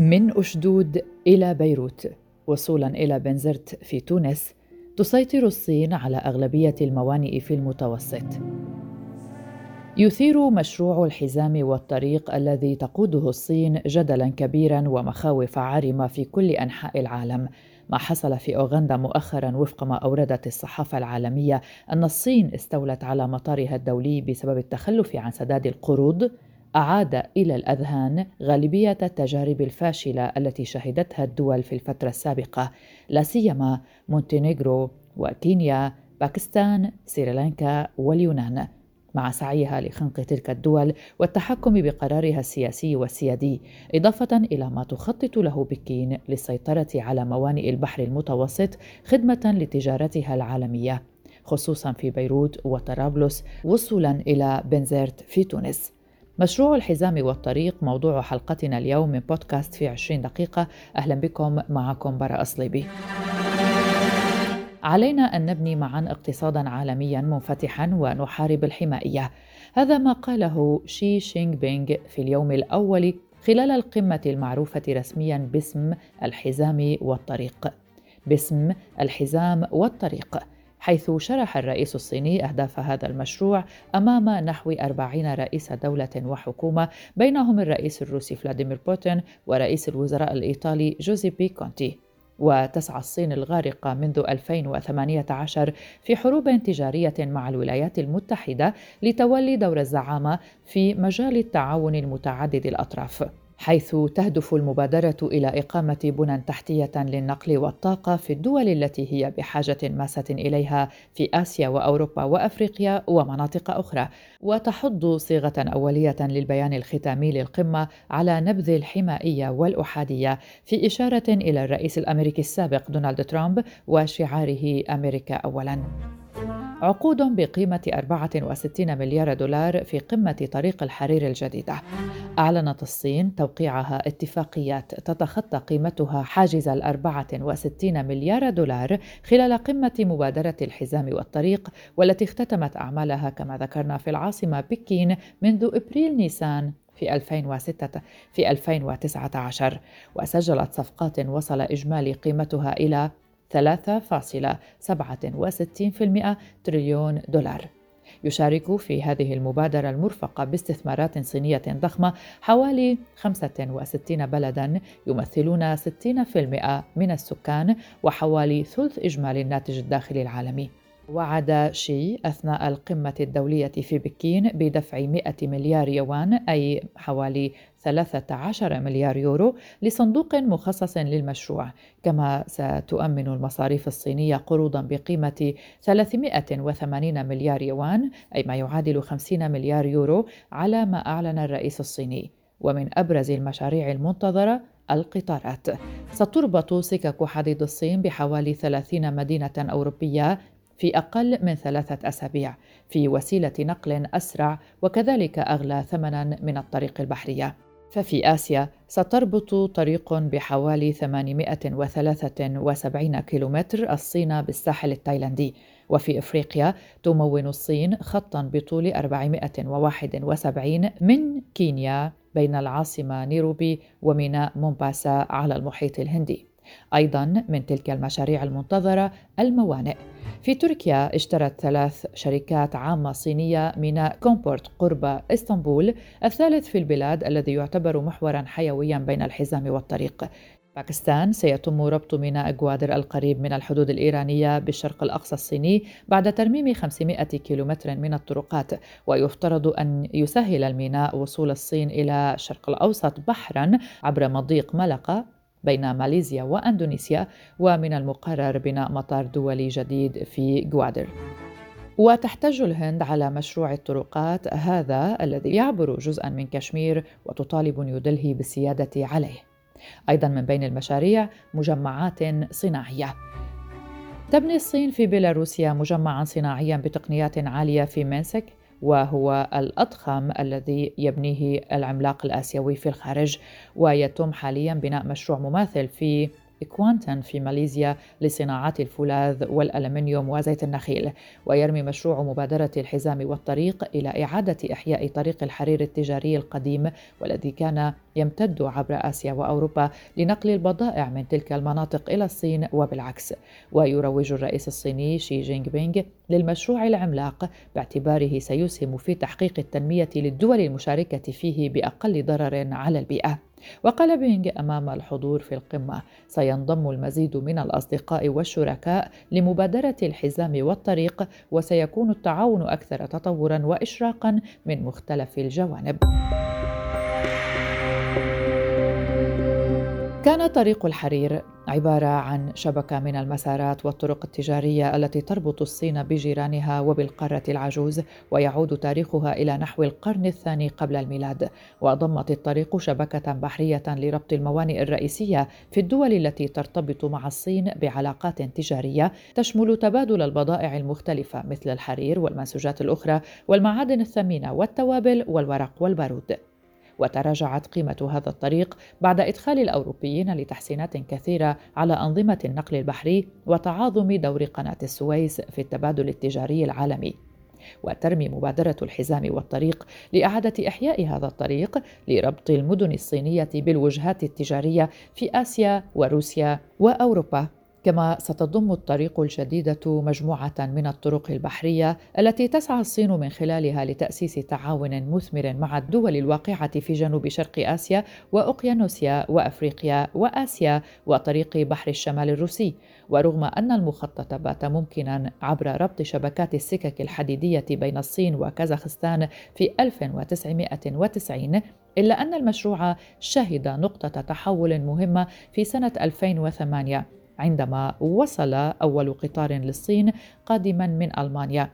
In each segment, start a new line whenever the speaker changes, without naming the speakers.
من أشدود إلى بيروت وصولا إلى بنزرت في تونس تسيطر الصين على أغلبية الموانئ في المتوسط. يثير مشروع الحزام والطريق الذي تقوده الصين جدلا كبيرا ومخاوف عارمة في كل أنحاء العالم. ما حصل في أوغندا مؤخرا وفق ما أوردت الصحافة العالمية أن الصين استولت على مطارها الدولي بسبب التخلف عن سداد القروض. أعاد إلى الأذهان غالبية التجارب الفاشلة التي شهدتها الدول في الفترة السابقة، لا سيما مونتينيغرو وكينيا، باكستان، سريلانكا واليونان. مع سعيها لخنق تلك الدول والتحكم بقرارها السياسي والسيادي إضافة إلى ما تخطط له بكين للسيطرة على موانئ البحر المتوسط خدمة لتجارتها العالمية خصوصا في بيروت وطرابلس وصولا إلى بنزرت في تونس مشروع الحزام والطريق موضوع حلقتنا اليوم من بودكاست في 20 دقيقة. أهلا بكم معكم براء أصليبي. علينا أن نبني معا اقتصادا عالميا منفتحا ونحارب الحمائيه هذا ما قاله شي شينغ بينغ في اليوم الأول خلال القمة المعروفة رسميا باسم الحزام والطريق. باسم الحزام والطريق. حيث شرح الرئيس الصيني أهداف هذا المشروع أمام نحو أربعين رئيس دولة وحكومة بينهم الرئيس الروسي فلاديمير بوتين ورئيس الوزراء الإيطالي جوزيبي كونتي. وتسعى الصين الغارقة منذ 2018 في حروب تجارية مع الولايات المتحدة لتولي دور الزعامة في مجال التعاون المتعدد الأطراف. حيث تهدف المبادرة إلى إقامة بنى تحتية للنقل والطاقة في الدول التي هي بحاجة ماسة إليها في آسيا وأوروبا وأفريقيا ومناطق أخرى، وتحض صيغة أولية للبيان الختامي للقمة على نبذ الحمائية والأحادية في إشارة إلى الرئيس الأمريكي السابق دونالد ترامب وشعاره أمريكا أولاً. عقود بقيمة 64 مليار دولار في قمة طريق الحرير الجديدة. أعلنت الصين توقيعها اتفاقيات تتخطى قيمتها حاجز ال 64 مليار دولار خلال قمة مبادرة الحزام والطريق والتي اختتمت أعمالها كما ذكرنا في العاصمة بكين منذ إبريل نيسان في 2006 في 2019 وسجلت صفقات وصل إجمالي قيمتها إلى 3.67% تريليون دولار. يشارك في هذه المبادرة المرفقة باستثمارات صينية ضخمة حوالي 65 بلدا يمثلون 60% من السكان وحوالي ثلث إجمالي الناتج الداخلي العالمي. وعد شي أثناء القمة الدولية في بكين بدفع 100 مليار يوان أي حوالي 13 مليار يورو لصندوق مخصص للمشروع. كما ستؤمن المصاريف الصينية قروضا بقيمة 380 مليار يوان أي ما يعادل 50 مليار يورو على ما أعلن الرئيس الصيني. ومن أبرز المشاريع المنتظرة القطارات. ستربط سكك حديد الصين بحوالي 30 مدينة أوروبية في أقل من ثلاثة أسابيع في وسيلة نقل أسرع وكذلك أغلى ثمنا من الطريق البحرية. ففي آسيا ستربط طريق بحوالي 873 كيلومتر الصين بالساحل التايلاندي. وفي إفريقيا تمون الصين خطا بطول 471 من كينيا بين العاصمة نيروبي وميناء مومباسا على المحيط الهندي. أيضا من تلك المشاريع المنتظرة الموانئ. في تركيا اشترت ثلاث شركات عامة صينية ميناء كومبورت قرب إسطنبول الثالث في البلاد الذي يعتبر محورا حيويا بين الحزام والطريق. باكستان سيتم ربط ميناء جوادر القريب من الحدود الإيرانية بالشرق الأقصى الصيني بعد ترميم 500 كيلومتر من الطرقات ويفترض أن يسهل الميناء وصول الصين إلى الشرق الأوسط بحرا عبر مضيق ملقا بين ماليزيا وأندونيسيا ومن المقرر بناء مطار دولي جديد في جوادر. وتحتج الهند على مشروع الطرقات هذا الذي يعبر جزءا من كشمير وتطالب نيودلهي بالسيادة عليه. أيضا من بين المشاريع مجمعات صناعية. تبني الصين في بيلاروسيا مجمعا صناعيا بتقنيات عالية في مينسك وهو الأضخم الذي يبنيه العملاق الآسيوي في الخارج ويتم حاليا بناء مشروع مماثل في كوانتن في ماليزيا لصناعات الفولاذ والألمنيوم وزيت النخيل ويرمي مشروع مبادرة الحزام والطريق إلى إعادة إحياء طريق الحرير التجاري القديم والذي كان يمتد عبر آسيا وأوروبا لنقل البضائع من تلك المناطق إلى الصين وبالعكس. ويروج الرئيس الصيني شي جينغ بينغ للمشروع العملاق باعتباره سيسهم في تحقيق التنمية للدول المشاركة فيه بأقل ضرر على البيئة. وقال بينغ أمام الحضور في القمة سينضم المزيد من الأصدقاء والشركاء لمبادرة الحزام والطريق وسيكون التعاون أكثر تطورا وإشراقا من مختلف الجوانب. كان طريق الحرير عبارة عن شبكة من المسارات والطرق التجارية التي تربط الصين بجيرانها وبالقارة العجوز ويعود تاريخها إلى نحو القرن الثاني قبل الميلاد. وضمت الطريق شبكة بحرية لربط الموانئ الرئيسية في الدول التي ترتبط مع الصين بعلاقات تجارية تشمل تبادل البضائع المختلفة مثل الحرير والمنسوجات الأخرى والمعادن الثمينة والتوابل والورق والبارود. وتراجعت قيمة هذا الطريق بعد إدخال الأوروبيين لتحسينات كثيرة على أنظمة النقل البحري وتعاظم دور قناة السويس في التبادل التجاري العالمي. وترمي مبادرة الحزام والطريق لإعادة إحياء هذا الطريق لربط المدن الصينية بالوجهات التجارية في آسيا وروسيا وأوروبا. كما ستضم الطريق الجديدة مجموعة من الطرق البحرية التي تسعى الصين من خلالها لتأسيس تعاون مثمر مع الدول الواقعة في جنوب شرق آسيا وأوقيانوسيا وأفريقيا وآسيا وطريق بحر الشمال الروسي. ورغم أن المخطط بات ممكنا عبر ربط شبكات السكك الحديدية بين الصين وكازاخستان في 1990 إلا أن المشروع شهد نقطة تحول مهمة في سنة 2008 عندما وصل أول قطار للصين قادما من ألمانيا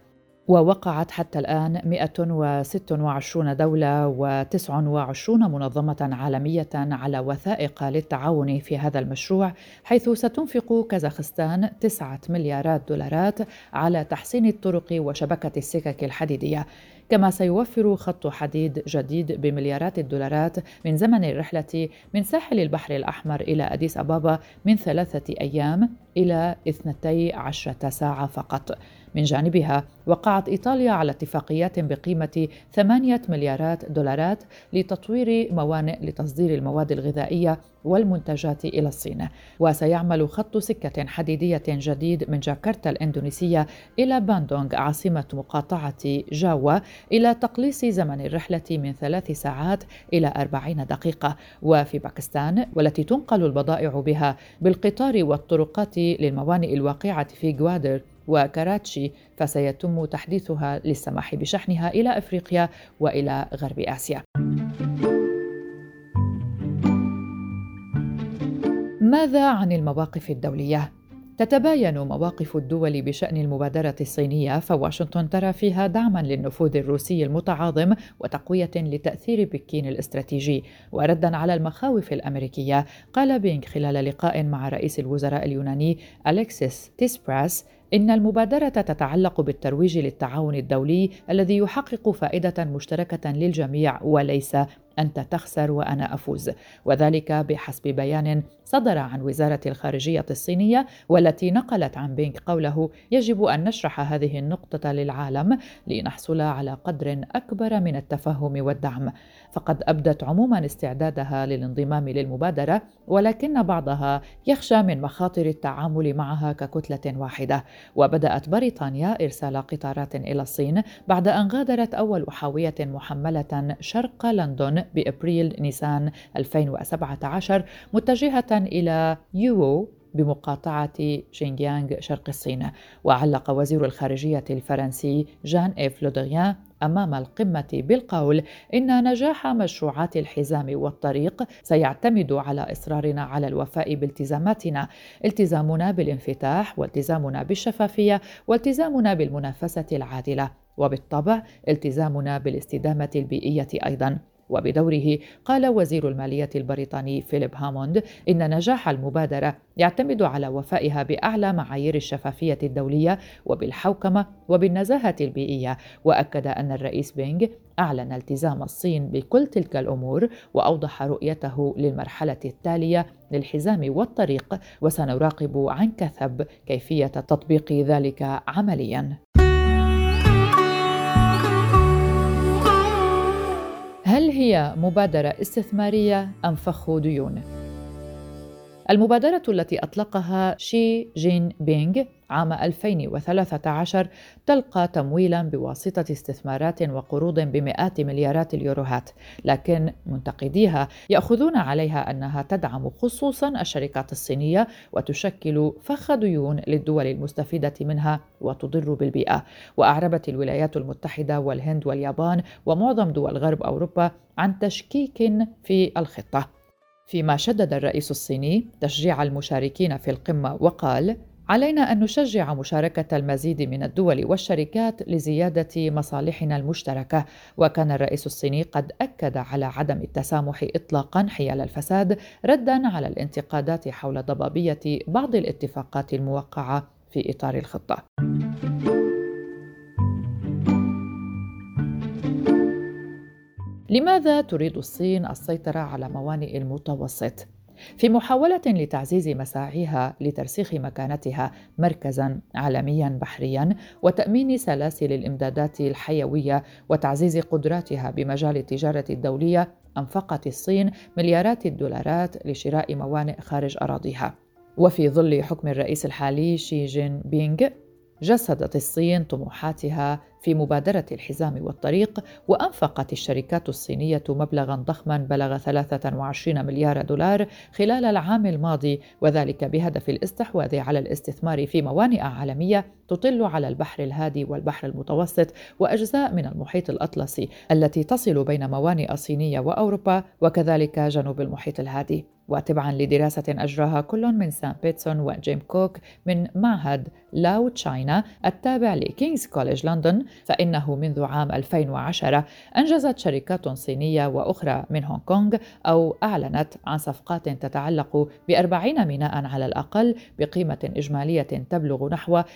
ووقعت حتى الآن 126 دولة و29 منظمة عالمية على وثائق للتعاون في هذا المشروع حيث ستنفق كازاخستان 9 مليارات دولارات على تحسين الطرق وشبكة السكك الحديدية. كما سيوفر خط حديد جديد بمليارات الدولارات من زمن الرحلة من ساحل البحر الأحمر إلى أديس أبابا من ثلاثة أيام إلى 12 ساعة فقط. من جانبها وقعت إيطاليا على اتفاقيات بقيمة 8 مليارات دولارات لتطوير موانئ لتصدير المواد الغذائية والمنتجات إلى الصين. وسيعمل خط سكة حديدية جديد من جاكرتا الإندونيسية إلى باندونغ عاصمة مقاطعة جاوا إلى تقليص زمن الرحلة من ثلاث ساعات إلى أربعين دقيقة. وفي باكستان والتي تنقل البضائع بها بالقطار والطرقات للموانئ الواقعة في جوادر. وكراتشي فسيتم تحديثها للسماح بشحنها إلى أفريقيا وإلى غرب آسيا. ماذا عن المواقف الدولية؟ تتباين مواقف الدول بشأن المبادرة الصينية فواشنطن ترى فيها دعما للنفوذ الروسي المتعاظم وتقوية لتأثير بكين الاستراتيجي وردا على المخاوف الأمريكية قال بينغ خلال لقاء مع رئيس الوزراء اليوناني أليكسيس تيسبراس إن المبادرة تتعلق بالترويج للتعاون الدولي الذي يحقق فائدة مشتركة للجميع وليس أنت تخسر وأنا أفوز. وذلك بحسب بيان صدر عن وزارة الخارجية الصينية والتي نقلت عن بينغ قوله يجب أن نشرح هذه النقطة للعالم لنحصل على قدر أكبر من التفهم والدعم. فقد أبدت عموما استعدادها للانضمام للمبادرة ولكن بعضها يخشى من مخاطر التعامل معها ككتلة واحدة. وبدأت بريطانيا إرسال قطارات إلى الصين بعد أن غادرت أول حاوية محملة شرق لندن بأبريل نيسان 2017 متجهة إلى يوو بمقاطعة شينجيانغ شرق الصين. وعلق وزير الخارجية الفرنسي جان إيف لودريان أمام القمة بالقول إن نجاح مشروعات الحزام والطريق سيعتمد على إصرارنا على الوفاء بالتزاماتنا. التزامنا بالانفتاح والتزامنا بالشفافية والتزامنا بالمنافسة العادلة. وبالطبع التزامنا بالاستدامة البيئية أيضا. وبدوره قال وزير المالية البريطاني فيليب هاموند إن نجاح المبادرة يعتمد على وفائها بأعلى معايير الشفافية الدولية وبالحوكمة وبالنزاهة البيئية. وأكد أن الرئيس بينغ أعلن التزام الصين بكل تلك الأمور وأوضح رؤيته للمرحلة التالية للحزام والطريق وسنراقب عن كثب كيفية تطبيق ذلك عمليا. هل هي مبادرة استثمارية أم فخ ديون؟ المبادرة التي أطلقها شي جين بينغ عام 2013 تلقى تمويلا بواسطة استثمارات وقروض بمئات مليارات اليوروهات، لكن منتقديها يأخذون عليها أنها تدعم خصوصا الشركات الصينية وتشكل فخ ديون للدول المستفيدة منها وتضر بالبيئة، وأعربت الولايات المتحدة والهند واليابان ومعظم دول غرب أوروبا عن تشكيك في الخطة. فيما شدد الرئيس الصيني تشجيع المشاركين في القمة وقال علينا أن نشجع مشاركة المزيد من الدول والشركات لزيادة مصالحنا المشتركة وكان الرئيس الصيني قد أكد على عدم التسامح اطلاقا حيال الفساد ردا على الانتقادات حول ضبابية بعض الاتفاقات الموقعة في إطار الخطة. لماذا تريد الصين السيطرة على موانئ المتوسط؟ في محاولة لتعزيز مساعيها لترسيخ مكانتها مركزا عالميا بحريا وتأمين سلاسل الإمدادات الحيوية وتعزيز قدراتها بمجال التجارة الدولية أنفقت الصين مليارات الدولارات لشراء موانئ خارج أراضيها. وفي ظل حكم الرئيس الحالي شي جين بينغ جسدت الصين طموحاتها في مبادرة الحزام والطريق وأنفقت الشركات الصينية مبلغا ضخما بلغ 23 مليار دولار خلال العام الماضي وذلك بهدف الاستحواذ على الاستثمار في موانئ عالمية تطل على البحر الهادي والبحر المتوسط وأجزاء من المحيط الأطلسي التي تصل بين موانئ صينية وأوروبا وكذلك جنوب المحيط الهادي. وتبعا لدراسة أجراها كل من سان بيتسون وجيم كوك من معهد لاو تشاينا التابع لكينغز كوليج لندن فإنه منذ عام 2010 أنجزت شركات صينية وأخرى من هونغ كونغ أو أعلنت عن صفقات تتعلق بأربعين ميناء على الأقل بقيمة إجمالية تبلغ نحو 46.6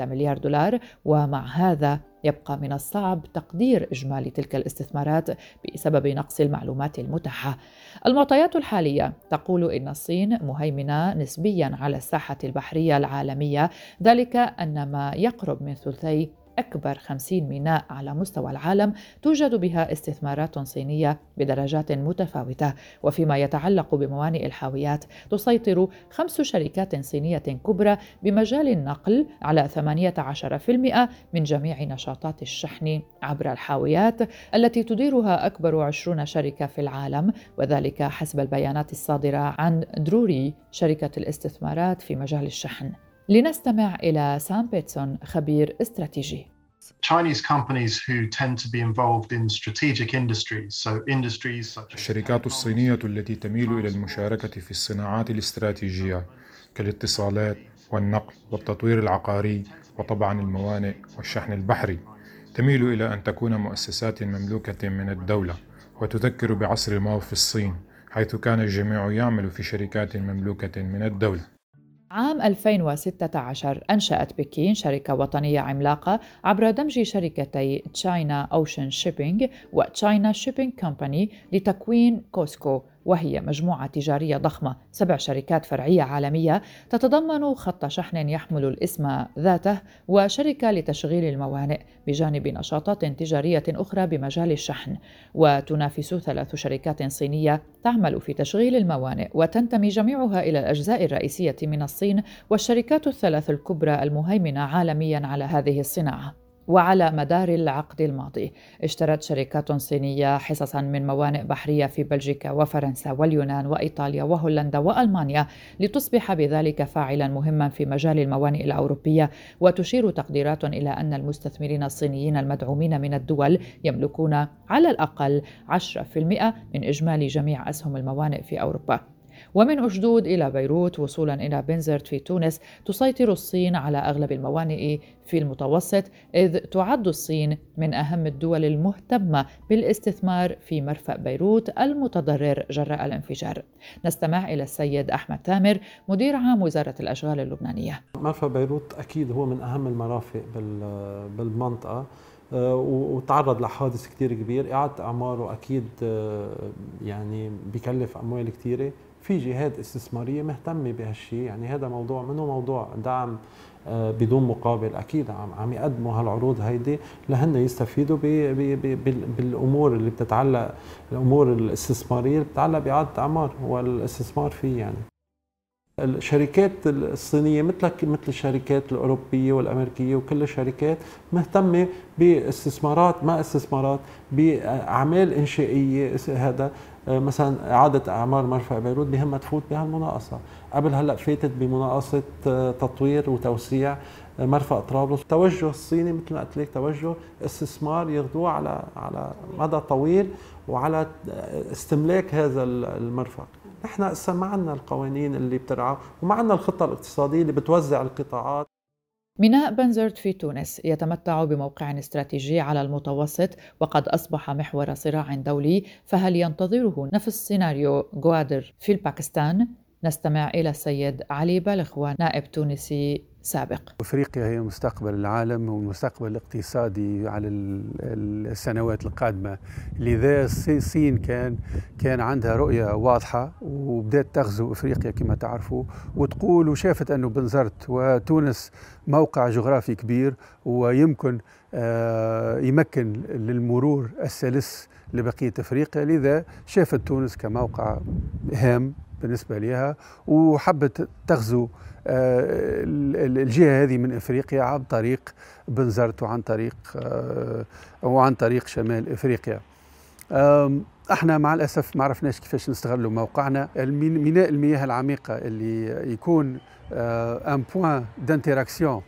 مليار دولار ومع هذا يبقى من الصعب تقدير إجمالي تلك الاستثمارات بسبب نقص المعلومات المتاحة. المعطيات الحالية تقول إن الصين مهيمنة نسبيا على الساحة البحرية العالمية، ذلك أن ما يقرب من ثلثي أكبر 50 ميناء على مستوى العالم توجد بها استثمارات صينية بدرجات متفاوتة. وفيما يتعلق بموانئ الحاويات تسيطر خمس شركات صينية كبرى بمجال النقل على 18% من جميع نشاطات الشحن. عبر الحاويات التي تديرها أكبر 20 شركة في العالم وذلك حسب البيانات الصادرة عن دروري شركة الاستثمارات في مجال الشحن. لنستمع إلى سام بيتسون خبير استراتيجي.
Chinese companies who tend to be involved in strategic industries, so industries such as
الشركات الصينية التي تميل إلى المشاركة في الصناعات الاستراتيجية كالاتصالات والنقل والتطوير العقاري وطبعا الموانئ والشحن البحري تميل إلى أن تكون مؤسسات مملوكة من الدولة وتذكر بعصر الماو في الصين حيث كان الجميع يعمل في شركات مملوكة من الدولة.
عام 2016 أنشأت بكين شركة وطنية عملاقة عبر دمج شركتي China Ocean Shipping و China Shipping Company لتكوين COSCO. وهي مجموعة تجارية ضخمة سبع شركات فرعية عالمية تتضمن خط شحن يحمل الاسم ذاته وشركة لتشغيل الموانئ بجانب نشاطات تجارية أخرى بمجال الشحن. وتنافس ثلاث شركات صينية تعمل في تشغيل الموانئ وتنتمي جميعها إلى الأجزاء الرئيسية من الصين والشركات الثلاث الكبرى المهيمنة عالميا على هذه الصناعة. وعلى مدار العقد الماضي. اشترت شركات صينية حصصا من موانئ بحرية في بلجيكا وفرنسا واليونان وإيطاليا وهولندا وألمانيا لتصبح بذلك فاعلا مهما في مجال الموانئ الأوروبية وتشير تقديرات إلى أن المستثمرين الصينيين المدعومين من الدول يملكون على الأقل 10% من إجمالي جميع أسهم الموانئ في أوروبا. ومن أشدود إلى بيروت وصولا إلى بنزرت في تونس تسيطر الصين على أغلب الموانئ في المتوسط إذ تعد الصين من أهم الدول المهتمة بالاستثمار في مرفأ بيروت المتضرر جراء الانفجار. نستمع إلى السيد أحمد تامر مدير عام وزارة الأشغال اللبنانية.
مرفأ بيروت أكيد هو من أهم المرافق بالمنطقة وتعرض لحادث كتير كبير. إعادة أعماره أكيد يعني بكلف أموال كتيرة. في جهات استثمارية مهتمة بهالشيء يعني هذا موضوع منه موضوع دعم آه، بدون مقابل. أكيد عم عم يقدموا هالعروض هيدي لهن يستفيدوا PPP بالأمور اللي بتتعلق الأمور الاستثمارية اللي بتتعلق بإعادة اعمار والاستثمار فيه يعني. الشركات الصينية مثل مثل الشركات الأوروبية والأمريكية وكل الشركات مهتمة باستثمارات ما استثمارات بأعمال إنشائية هذا مثلا إعادة أعمار مرفأ بيروت بهمها تفوت بهالمناقصه قبل هلأ فاتت بمناقصة آه، تطوير وتوسيع آه، مرفأ طرابلس. التوجه الصيني مثل ما قلت لك توجه استثمار ياخذوه على على مدى طويل وعلى استملاك هذا المرفأ. نحن هسه ما عندنا القوانين اللي بترعى وما عندنا الخطة الاقتصادية اللي بتوزع القطاعات.
ميناء بنزرت في تونس يتمتع بموقع استراتيجي على المتوسط وقد أصبح محور صراع دولي فهل ينتظره نفس سيناريو غوادر في الباكستان؟ نستمع إلى السيد علي بالخوان نائب تونسي سابق.
أفريقيا هي مستقبل العالم والمستقبل الاقتصادي على السنوات القادمة. لذا الصين كان كان عندها رؤية واضحة وبدأت تغزو أفريقيا كما تعرفوا وتقول وشافت أنه بنزرت وتونس موقع جغرافي كبير ويمكن آه، يمكن للمرور السلس لبقية أفريقيا. لذا شافت تونس كموقع هام بالنسبة لها وحبت تغزو آه، الجهة هذه من إفريقيا عن طريق بنزرت وعن طريق آه، وعن طريق شمال إفريقيا. إحنا مع الأسف ما عرفناش كيفاش نستغلوا موقعنا. ميناء المياه العميقة اللي يكون un point d'interaction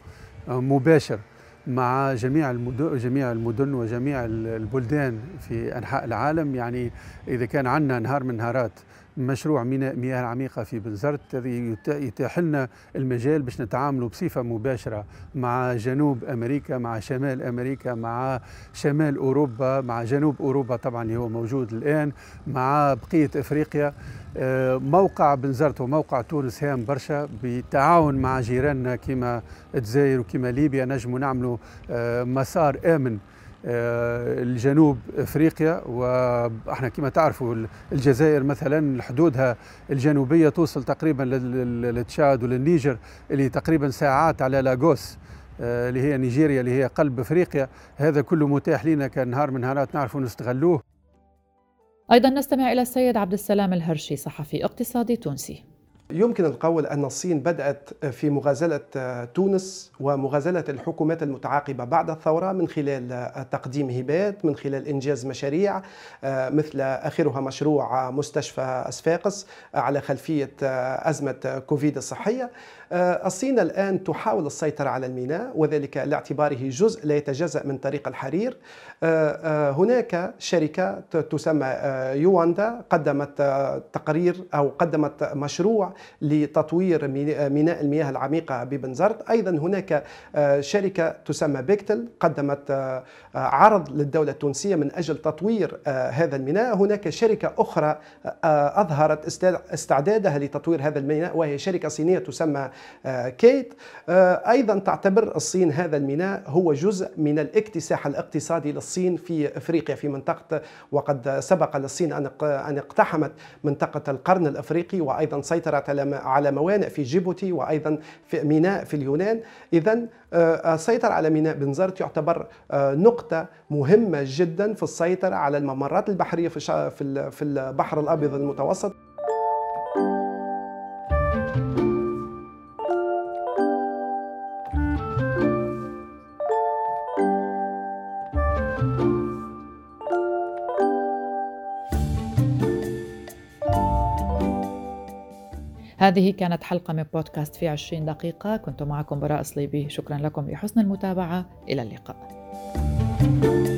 مباشر مع جميع المدن جميع المدن وجميع البلدان في أنحاء العالم. يعني إذا كان عندنا نهار من نهارات مشروع ميناء مياه العميقة في بنزرت الذي يتيح لنا المجال باش نتعاملوا بصفة مباشرة مع جنوب أمريكا مع شمال أمريكا مع شمال أوروبا مع جنوب أوروبا طبعا اللي هو موجود الآن مع بقية أفريقيا. آه، موقع بنزرت وموقع تونس هام برشا بالتعاون مع جيراننا كما الجزائر وكما ليبيا نجموا نعملوا آه، مسار آمن الجنوب أفريقيا وأحنا كما تعرفوا الجزائر مثلا حدودها الجنوبية توصل تقريبا للتشاد وللنيجر اللي تقريبا ساعات على لاغوس آه، اللي هي نيجيريا اللي هي قلب أفريقيا. هذا كله متاح لنا كنهار من نهارات نعرفوا نستغلوه.
أيضا نستمع إلى السيد عبد السلام الهرشي صحفي اقتصادي تونسي.
يمكن القول أن الصين بدأت في مغازلة تونس ومغازلة الحكومات المتعاقبة بعد الثورة من خلال تقديم هبات من خلال إنجاز مشاريع مثل آخرها مشروع مستشفى أسفاقس على خلفية أزمة كوفيد الصحية. آه، الصين الآن تحاول السيطرة على الميناء وذلك لاعتباره جزء لا يتجزأ من طريق الحرير. آه، آه، هناك شركة تسمى يواندا قدمت تقرير أو قدمت مشروع لتطوير ميناء المياه العميقة ببنزرت. أيضا هناك شركة تسمى بيكتل قدمت عرض للدولة التونسية من أجل تطوير هذا الميناء. هناك شركة أخرى أظهرت استعدادها لتطوير هذا الميناء وهي شركة صينية تسمى آه، كيت. آه، أيضا تعتبر الصين هذا الميناء هو جزء من الاكتساح الاقتصادي للصين في إفريقيا في منطقة وقد سبق للصين أن اقتحمت منطقة القرن الإفريقي وأيضا سيطرت على موانئ في جيبوتي وأيضا في ميناء في اليونان. اذا آه، السيطرة على ميناء بنزرت يعتبر نقطة مهمة جدا في السيطرة على الممرات البحرية في البحر الأبيض المتوسط.
هذه كانت حلقة من بودكاست في 20 دقيقة. كنت معكم براء صليبي شكرا لكم. لحسن المتابعة. إلى اللقاء. thank you